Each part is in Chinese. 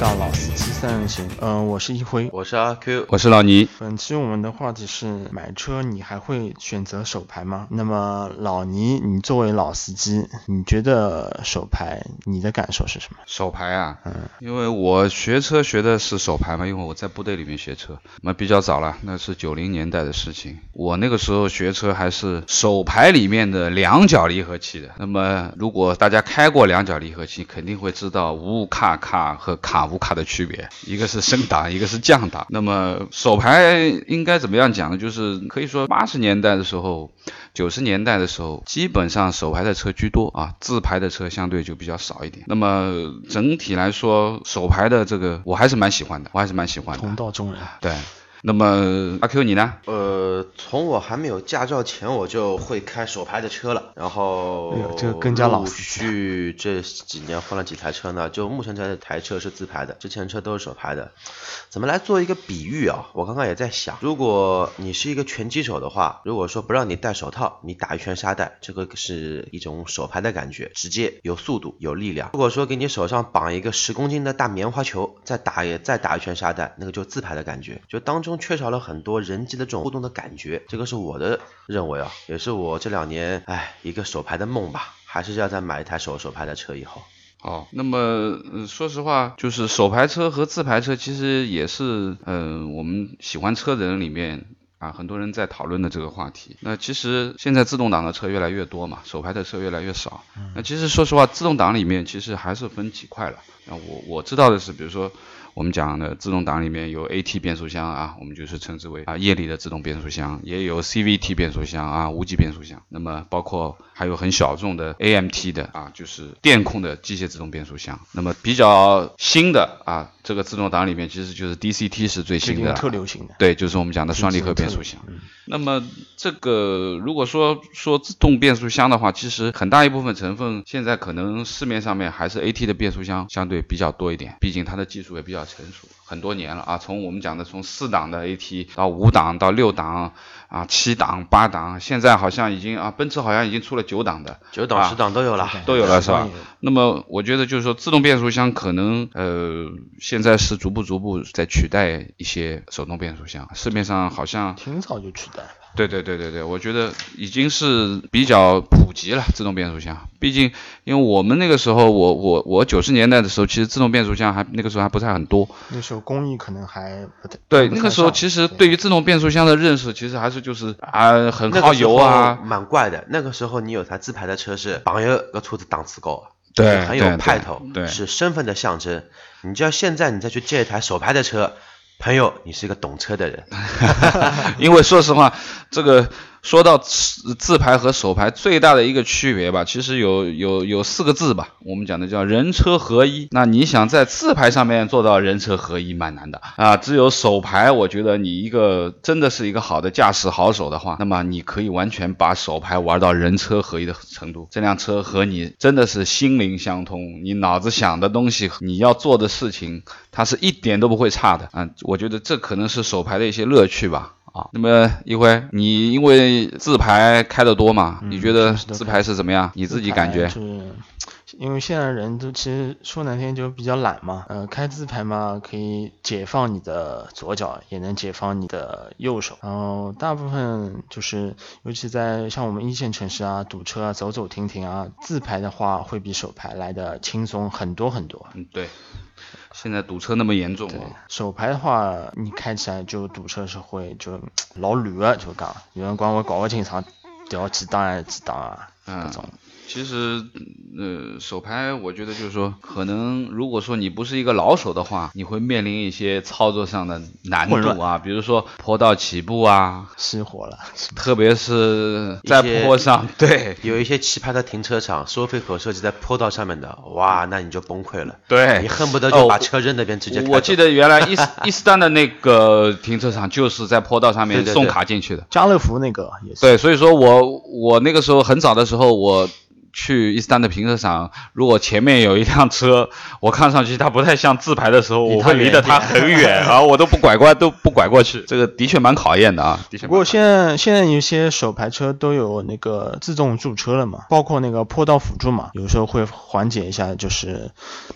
赵老师三人行，嗯、我是一辉。我是阿 Q，我是老倪。本期我们的话题是买车，你还会选择手牌吗？那么老倪，你作为老司机，你觉得手牌你的感受是什么？手牌啊，嗯，因为我学车学的是手牌嘛，因为我在部队里面学车，那比较早了，那是九零年代的事情。我那个时候学车还是手牌里面的两脚离合器的。那么如果大家开过两脚离合器，肯定会知道无卡卡和卡无卡的区别，一个是升档，一个是降档。那么手牌应该怎么样讲呢？就是可以说八十年代的时候。九十年代的时候，基本上手排的车居多啊，自排的车相对就比较少一点。那么整体来说，手排的这个我还是蛮喜欢的，我还是蛮喜欢的。同道中人。对。那么阿 Q 你呢？呃，从我还没有驾照前，我就会开手排的车了。然后这个更加老。陆续这几年换了几台车呢？就目前这台车是自拍的，之前车都是手拍的。怎么来做一个比喻啊？我刚刚也在想，如果你是一个拳击手的话，如果说不让你戴手套，你打一圈沙袋，这个是一种手排的感觉，直接有速度有力量。如果说给你手上绑一个十公斤的大棉花球，再打也再打一圈沙袋，那个就自拍的感觉，就当中。中缺少了很多人机的这种互动的感觉，这个是我的认为啊，也是我这两年哎一个手牌的梦吧，还是要再买一台手手牌的车以后。哦，那么说实话，就是手牌车和自排车其实也是嗯我们喜欢车的人里面啊很多人在讨论的这个话题。那其实现在自动挡的车越来越多嘛，手排的车越来越少。那其实说实话，自动挡里面其实还是分几块了。那我我知道的是，比如说。我们讲的自动挡里面有 AT 变速箱啊，我们就是称之为啊液力的自动变速箱，也有 CVT 变速箱啊无级变速箱。那么包括还有很小众的 AMT 的啊，就是电控的机械自动变速箱。那么比较新的啊，这个自动挡里面其实就是 DCT 是最新的，特流行的。对，就是我们讲的双离合变速箱。那么这个如果说说自动变速箱的话，其实很大一部分成分现在可能市面上面还是 AT 的变速箱相对比较多一点，毕竟它的技术也比较成熟，很多年了啊。从我们讲的从四档的 AT 到五档到六档啊七档八档，现在好像已经啊奔驰好像已经出了九档的，九档十档都有了，都有了是吧？那么我觉得就是说自动变速箱可能呃现在是逐步逐步在取代一些手动变速箱，市面上好像挺早就取代。对对对对对，我觉得已经是比较普及了自动变速箱。毕竟，因为我们那个时候，我我我九十年代的时候，其实自动变速箱还那个时候还不太很多。那时候工艺可能还不太。对，那个时候其实对于自动变速箱的认识，其实还是就是啊很耗油啊，蛮怪的。那个时候你有台自排的车是榜一个车子档次高，对，很有派头，对，是身份的象征。你就要现在你再去借一台手排的车。朋友，你是一个懂车的人，因为说实话，这个。说到自排和手排最大的一个区别吧，其实有有有四个字吧，我们讲的叫人车合一。那你想在自排上面做到人车合一，蛮难的啊。只有手排，我觉得你一个真的是一个好的驾驶好手的话，那么你可以完全把手排玩到人车合一的程度。这辆车和你真的是心灵相通，你脑子想的东西，你要做的事情，它是一点都不会差的啊。我觉得这可能是手排的一些乐趣吧。啊，那么一辉，你因为自排开的多嘛？你觉得自排是怎么样？你自己感觉？是，因为现在人都其实说难听就比较懒嘛。呃，开自排嘛，可以解放你的左脚，也能解放你的右手。然后大部分就是，尤其在像我们一线城市啊，堵车啊，走走停停啊，自排的话会比手排来的轻松很多很多。嗯，对。现在堵车那么严重，手排的话，你开起来就堵车是会就老乱，就讲有人管我搞不清场调几档还是几档啊，那种。其实，呃，手排我觉得就是说，可能如果说你不是一个老手的话，你会面临一些操作上的难度啊，比如说坡道起步啊，熄火了，特别是在坡上，对，有一些奇葩的停车场收费口设计在坡道上面的，哇，那你就崩溃了，对你恨不得就把车扔那边直接。我记得原来伊斯伊斯丹的那个停车场就是在坡道上面送卡进去的，家乐福那个也是。对，所以说我我那个时候很早的时候我。去伊斯丹的停车场，如果前面有一辆车，我看上去它不太像自排的时候，我会离得它很远啊，我都不拐弯，都不拐过去。这个的确蛮考验的啊。的确。不过现在现在有些手排车都有那个自动驻车了嘛，包括那个坡道辅助嘛，有时候会缓解一下就是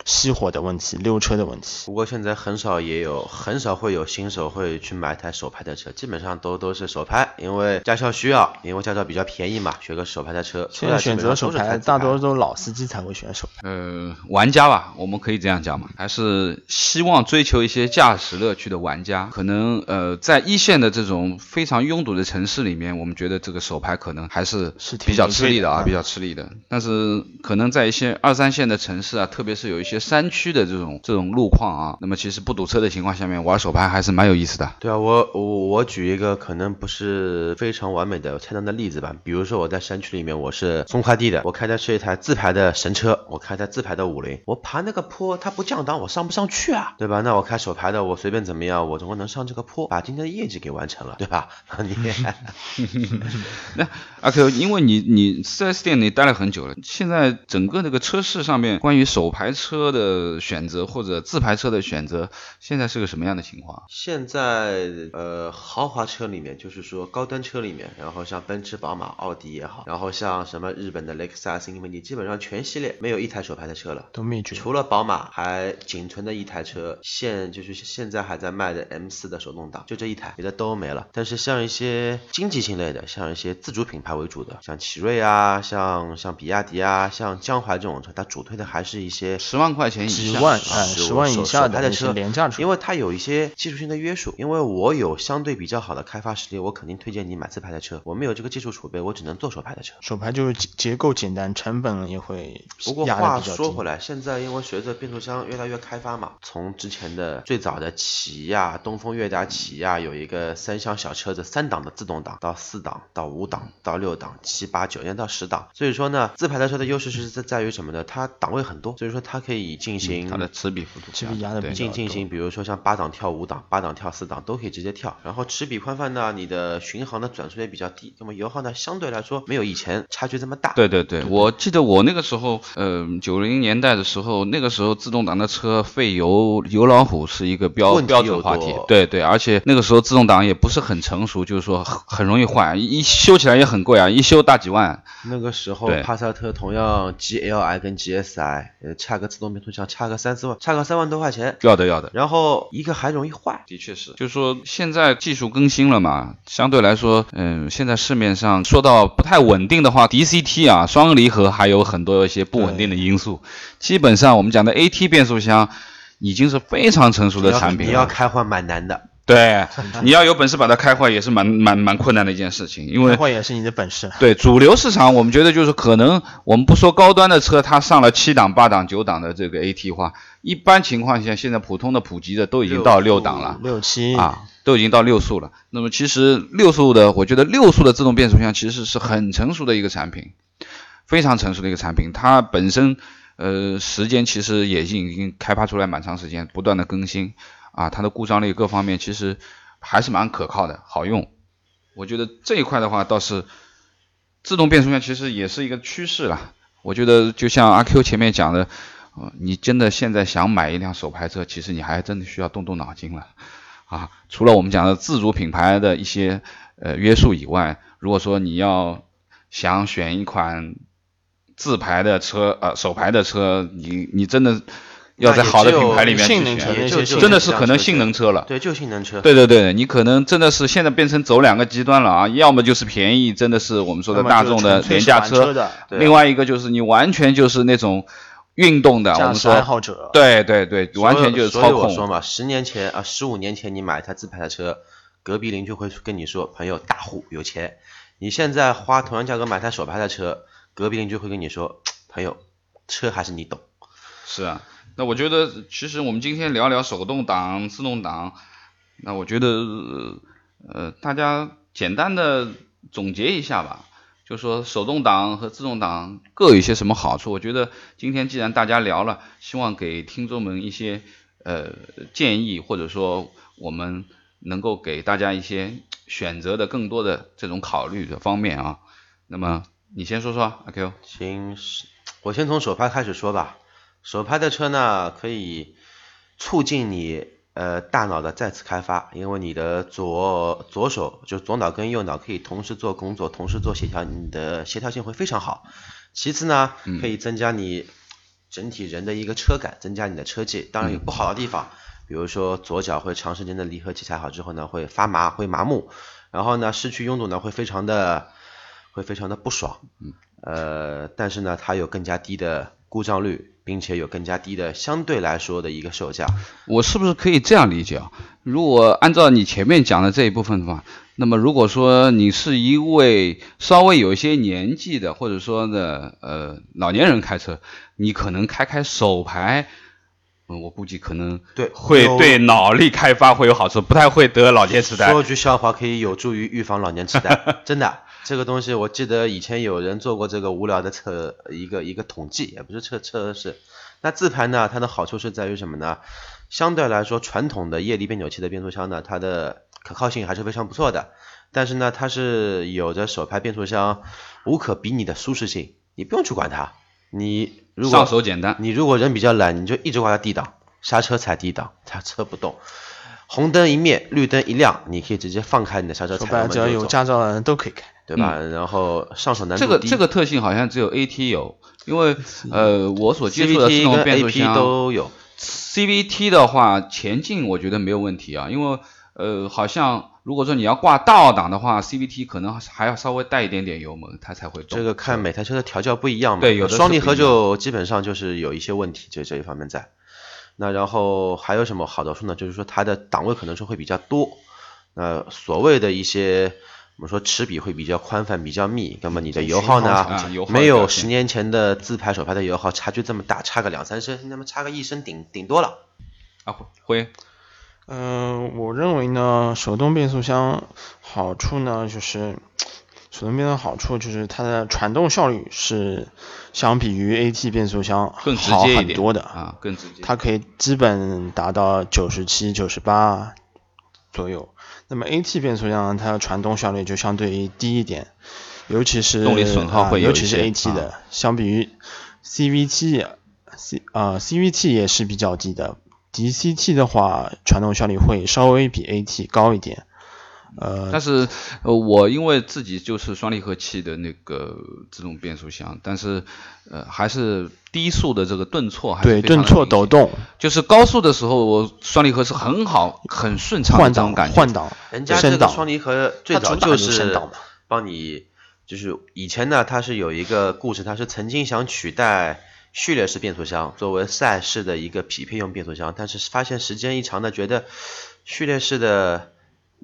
熄火的问题、溜车的问题。不过现在很少也有很少会有新手会去买台手排的车，基本上都都是手排，因为驾校需要，因为驾校比较便宜嘛，学个手排的车。现在选择手排，大多都是老司机才会选手排。呃，玩家吧，我们可以这样讲嘛，还是希望追求一些驾驶乐趣的玩家。可能呃，在一线的这种非常拥堵的城市里面，我们觉得这个手牌可能还是比较吃力的啊，比较吃力的。但是可能在一些二三线的城市啊，特别是有一些山区的这种这种路况啊，那么其实不堵车的情况下面玩手牌还是蛮有意思的。对啊，我我我举一个可能不是非常完美的菜单的例子吧，比如说我在山区里面，我是送快递的，我开的是一台自排的神车，我开台自排的五菱，我爬那个坡，它不降档，我上不上去啊？对吧？那我开手排的，我随便怎么样，我总归能上这个坡，把今天的业绩给完成了，对吧？你，那阿 Q，因为你你四 S 店里待了很久了，现在整个那个车市上面关于手排车的选择或者自排车的选择，现在是个什么样的情况？现在呃豪华车里面，就是说高端车里面，然后像奔驰、宝马、奥迪也好，然后像什么日本的雷克萨斯、因为你基本上全系列没有一台手牌的车了，都灭绝。除了宝马还仅存的一台车，现就是现在还在卖的 M4 的手动挡，就这一台，别的都没了。但是像一些经济性类的，像一些自主品牌为主的，像奇瑞啊，像像比亚迪啊，像江淮这种车，它主推的还是一些十万块钱以下、十万、十万以下的车，廉价车，因为它有一些技术性的约束。因为我有相对比较好的开发实力，我肯定推荐你买自排的车。我没有这个技术储备，我只能做手牌的车。手牌就是结构简单，成本也会不过话说回来，现在因为随着变速箱越来越开发嘛，从之前的最早的起亚、东风悦达起亚有一个三厢小车子，三档的自动挡，到四档，到五档，到六档，七八九，现在到十档。所以说呢，自排的车的优势是在在于什么呢？它档位很多，所以说它可以进行它的齿比幅度，齿比压的进进行，比如说像八档跳五档，八档跳四档都可以直接跳。然后齿比宽泛呢，你的巡航的转速也比较低，那么油耗呢相对来说没有以前差距这么大。对对对，我记得我那个时候，呃，九零年代的时候，那个时候自动挡的车费油油老虎是一个标标准话题。对对，而且那个时候自动挡也不是很成熟，就是说很很容易坏，一修起来也很贵啊，一修大几万。那个时候帕萨特同样 GLI 跟 GSI，呃，差个自动变速箱差个三四万，差个三万多块钱。要的要的。然后一个还容易坏。的确是，就是说现在技术更新了嘛，相对来说，嗯，现在市面上说到不太稳定的话，DCT 啊，双离合还有很多一些不稳定的因素。基本上我们讲的 AT 变速箱已经是非常成熟的产品，你要开换蛮难的。对，你要有本事把它开坏也是蛮 蛮蛮困难的一件事情，因为开坏也是你的本事。对，主流市场我们觉得就是可能我们不说高端的车，它上了七档、八档、九档的这个 AT 化，一般情况下现在普通的普及的都已经到六档了，六七啊，都已经到六速了。那么其实六速的，我觉得六速的自动变速箱其实是很成熟的一个产品，非常成熟的一个产品，它本身呃时间其实也已经开发出来蛮长时间，不断的更新。啊，它的故障率各方面其实还是蛮可靠的，好用。我觉得这一块的话倒是自动变速箱其实也是一个趋势了。我觉得就像阿 Q 前面讲的，你真的现在想买一辆手排车，其实你还真的需要动动脑筋了。啊，除了我们讲的自主品牌的一些呃约束以外，如果说你要想选一款自排的车，呃手排的车，你你真的。要在好的品牌里面去选，真的是可能性能车了。对，就性能车。对对对，你可能真的是现在变成走两个极端了啊，要么就是便宜，真的是我们说的大众的廉价车；另外一个就是你完全就是那种运动的，我们说爱好者。对对对，完全就是操控。我说嘛，十年前啊，十五年前你买一台自排的车，隔壁邻居会跟你说朋友大户有钱；你现在花同样价格买台手排的车，隔壁邻居会跟你说 朋友车还是你懂。是啊。那我觉得，其实我们今天聊聊手动挡、自动挡，那我觉得，呃，大家简单的总结一下吧，就说手动挡和自动挡各有一些什么好处。我觉得今天既然大家聊了，希望给听众们一些呃建议，或者说我们能够给大家一些选择的更多的这种考虑的方面啊。那么你先说说，阿 Q。行，我先从手拍开始说吧。手拍的车呢，可以促进你呃大脑的再次开发，因为你的左左手就左脑跟右脑可以同时做工作，同时做协调，你的协调性会非常好。其次呢，可以增加你整体人的一个车感，增加你的车技。当然有不好的地方，比如说左脚会长时间的离合器踩好之后呢，会发麻，会麻木。然后呢，失去拥堵呢，会非常的。会非常的不爽，嗯，呃，但是呢，它有更加低的故障率，并且有更加低的相对来说的一个售价。我是不是可以这样理解啊？如果按照你前面讲的这一部分的话，那么如果说你是一位稍微有一些年纪的，或者说呢，呃，老年人开车，你可能开开手排，嗯，我估计可能对会对脑力开发会有好处，不太会得老年痴呆。说句笑话，可以有助于预防老年痴呆，真的。这个东西我记得以前有人做过这个无聊的测一个一个统计，也不是测测试。那自排呢，它的好处是在于什么呢？相对来说，传统的液力变扭器的变速箱呢，它的可靠性还是非常不错的。但是呢，它是有着手排变速箱无可比拟的舒适性，你不用去管它。你如果上手简单，你如果人比较懒，你就一直挂在 D 档，刹车踩低档，它车不动。红灯一灭，绿灯一亮，你可以直接放开你的刹车踩油门只要有驾照的人都可以开。对吧？然后上手难度。这个这个特性好像只有 AT 有，因为呃我所接触的这种变速箱都有。CVT 的话前进我觉得没有问题啊，因为呃好像如果说你要挂大二档的话，CVT 可能还要稍微带一点点油门它才会动。这个看每台车的调教不一样嘛。对，有的双离合就基本上就是有一些问题，就这一方面在。那然后还有什么好的处呢？就是说它的档位可能是会比较多。那所谓的一些。我们说齿比会比较宽泛、比较密，那么你的油耗呢？没有十年前的自排手排的油耗差距这么大，差个两三升，那么差个一升顶顶多了。啊，辉，嗯，我认为呢，手动变速箱好处呢，就是手动变速箱好处就是它的传动效率是相比于 AT 变速箱好很多的啊，更直接。它可以基本达到九十七、九十八左右。那么 AT 变速箱它的传动效率就相对于低一点，尤其是动力损耗会尤其是 AT 的，相比于 CVT，C 啊 CVT 也是比较低的，DCT 的话传动效率会稍微比 AT 高一点。呃，但是呃，我因为自己就是双离合器的那个自动变速箱，但是呃，还是低速的这个顿挫还是对顿挫抖动，就是高速的时候我双离合是很好很顺畅的这种感觉。换挡，人家这个双离合最早就是帮你，就是以前呢，它是有一个故事，它是曾经想取代序列式变速箱作为赛事的一个匹配用变速箱，但是发现时间一长呢，觉得序列式的。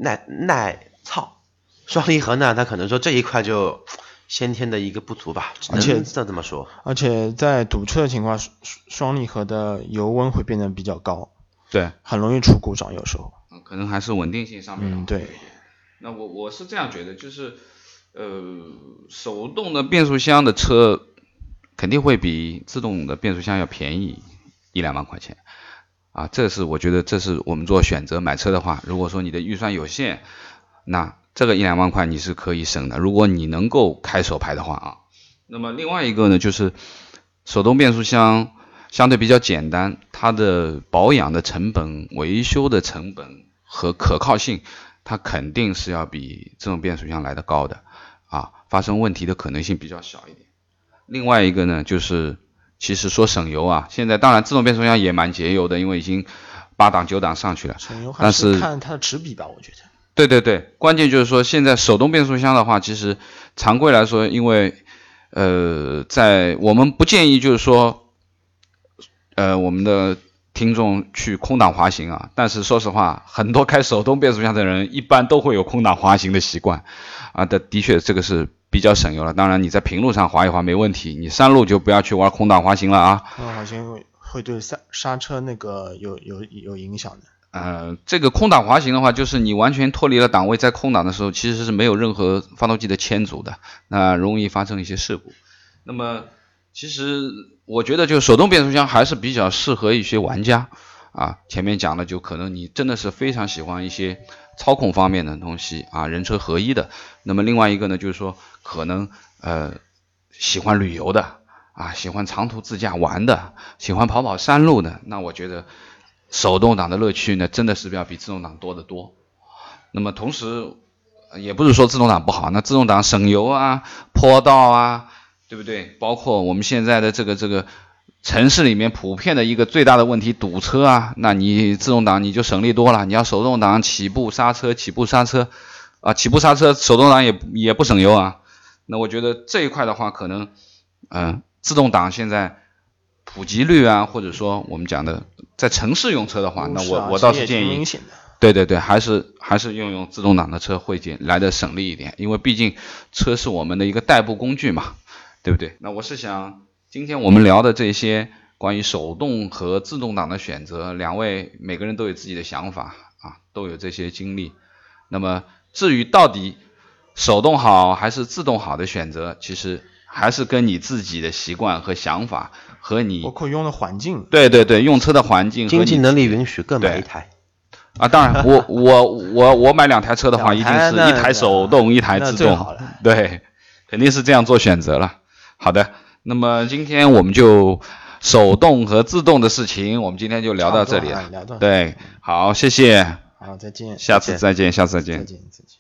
耐耐操，双离合呢？它可能说这一块就先天的一个不足吧，而且这这么说。而且在堵车的情况，双双离合的油温会变得比较高，对，很容易出故障，有时候。可能还是稳定性上面。嗯，对。那我我是这样觉得，就是呃，手动的变速箱的车肯定会比自动的变速箱要便宜一两万块钱。啊，这是我觉得这是我们做选择买车的话，如果说你的预算有限，那这个一两万块你是可以省的。如果你能够开手排的话啊，那么另外一个呢，就是手动变速箱相对比较简单，它的保养的成本、维修的成本和可靠性，它肯定是要比这种变速箱来的高的啊，发生问题的可能性比较小一点。另外一个呢，就是。其实说省油啊，现在当然自动变速箱也蛮节油的，因为已经八档九档上去了。省油还是看它的齿比吧，我觉得。对对对，关键就是说现在手动变速箱的话，其实常规来说，因为呃，在我们不建议就是说，呃，我们的听众去空档滑行啊。但是说实话，很多开手动变速箱的人一般都会有空档滑行的习惯啊。的的确，这个是。比较省油了，当然你在平路上滑一滑没问题，你山路就不要去玩空档滑行了啊。空档滑行会会对刹刹车那个有有有影响的。呃，这个空档滑行的话，就是你完全脱离了档位，在空档的时候其实是没有任何发动机的牵阻的，那容易发生一些事故。那么其实我觉得就手动变速箱还是比较适合一些玩家啊。前面讲了就可能你真的是非常喜欢一些操控方面的东西啊，人车合一的。那么另外一个呢，就是说。可能呃喜欢旅游的啊，喜欢长途自驾玩的，喜欢跑跑山路的，那我觉得手动挡的乐趣呢，真的是要比自动挡多得多。那么同时，也不是说自动挡不好，那自动挡省油啊，坡道啊，对不对？包括我们现在的这个这个城市里面普遍的一个最大的问题堵车啊，那你自动挡你就省力多了。你要手动挡起步刹车起步刹车啊，起步刹车手动挡也也不省油啊。那我觉得这一块的话，可能嗯，自动挡现在普及率啊，或者说我们讲的在城市用车的话，那我我倒是建议。对对对，还是还是用用自动挡的车会减来的省力一点，因为毕竟车是我们的一个代步工具嘛，对不对？那我是想，今天我们聊的这些关于手动和自动挡的选择，两位每个人都有自己的想法啊，都有这些经历。那么至于到底手动好还是自动好的选择，其实还是跟你自己的习惯和想法和你包括用的环境，对对对，用车的环境，经济能力允许各买一台。啊，当然，我我我我买两台车的话，一定是一台手动，一台自动，对，肯定是这样做选择了。好的，那么今天我们就手动和自动的事情，我们今天就聊到这里了。对，好，谢谢。好，再见。下次再见，下次再见。再见，再见。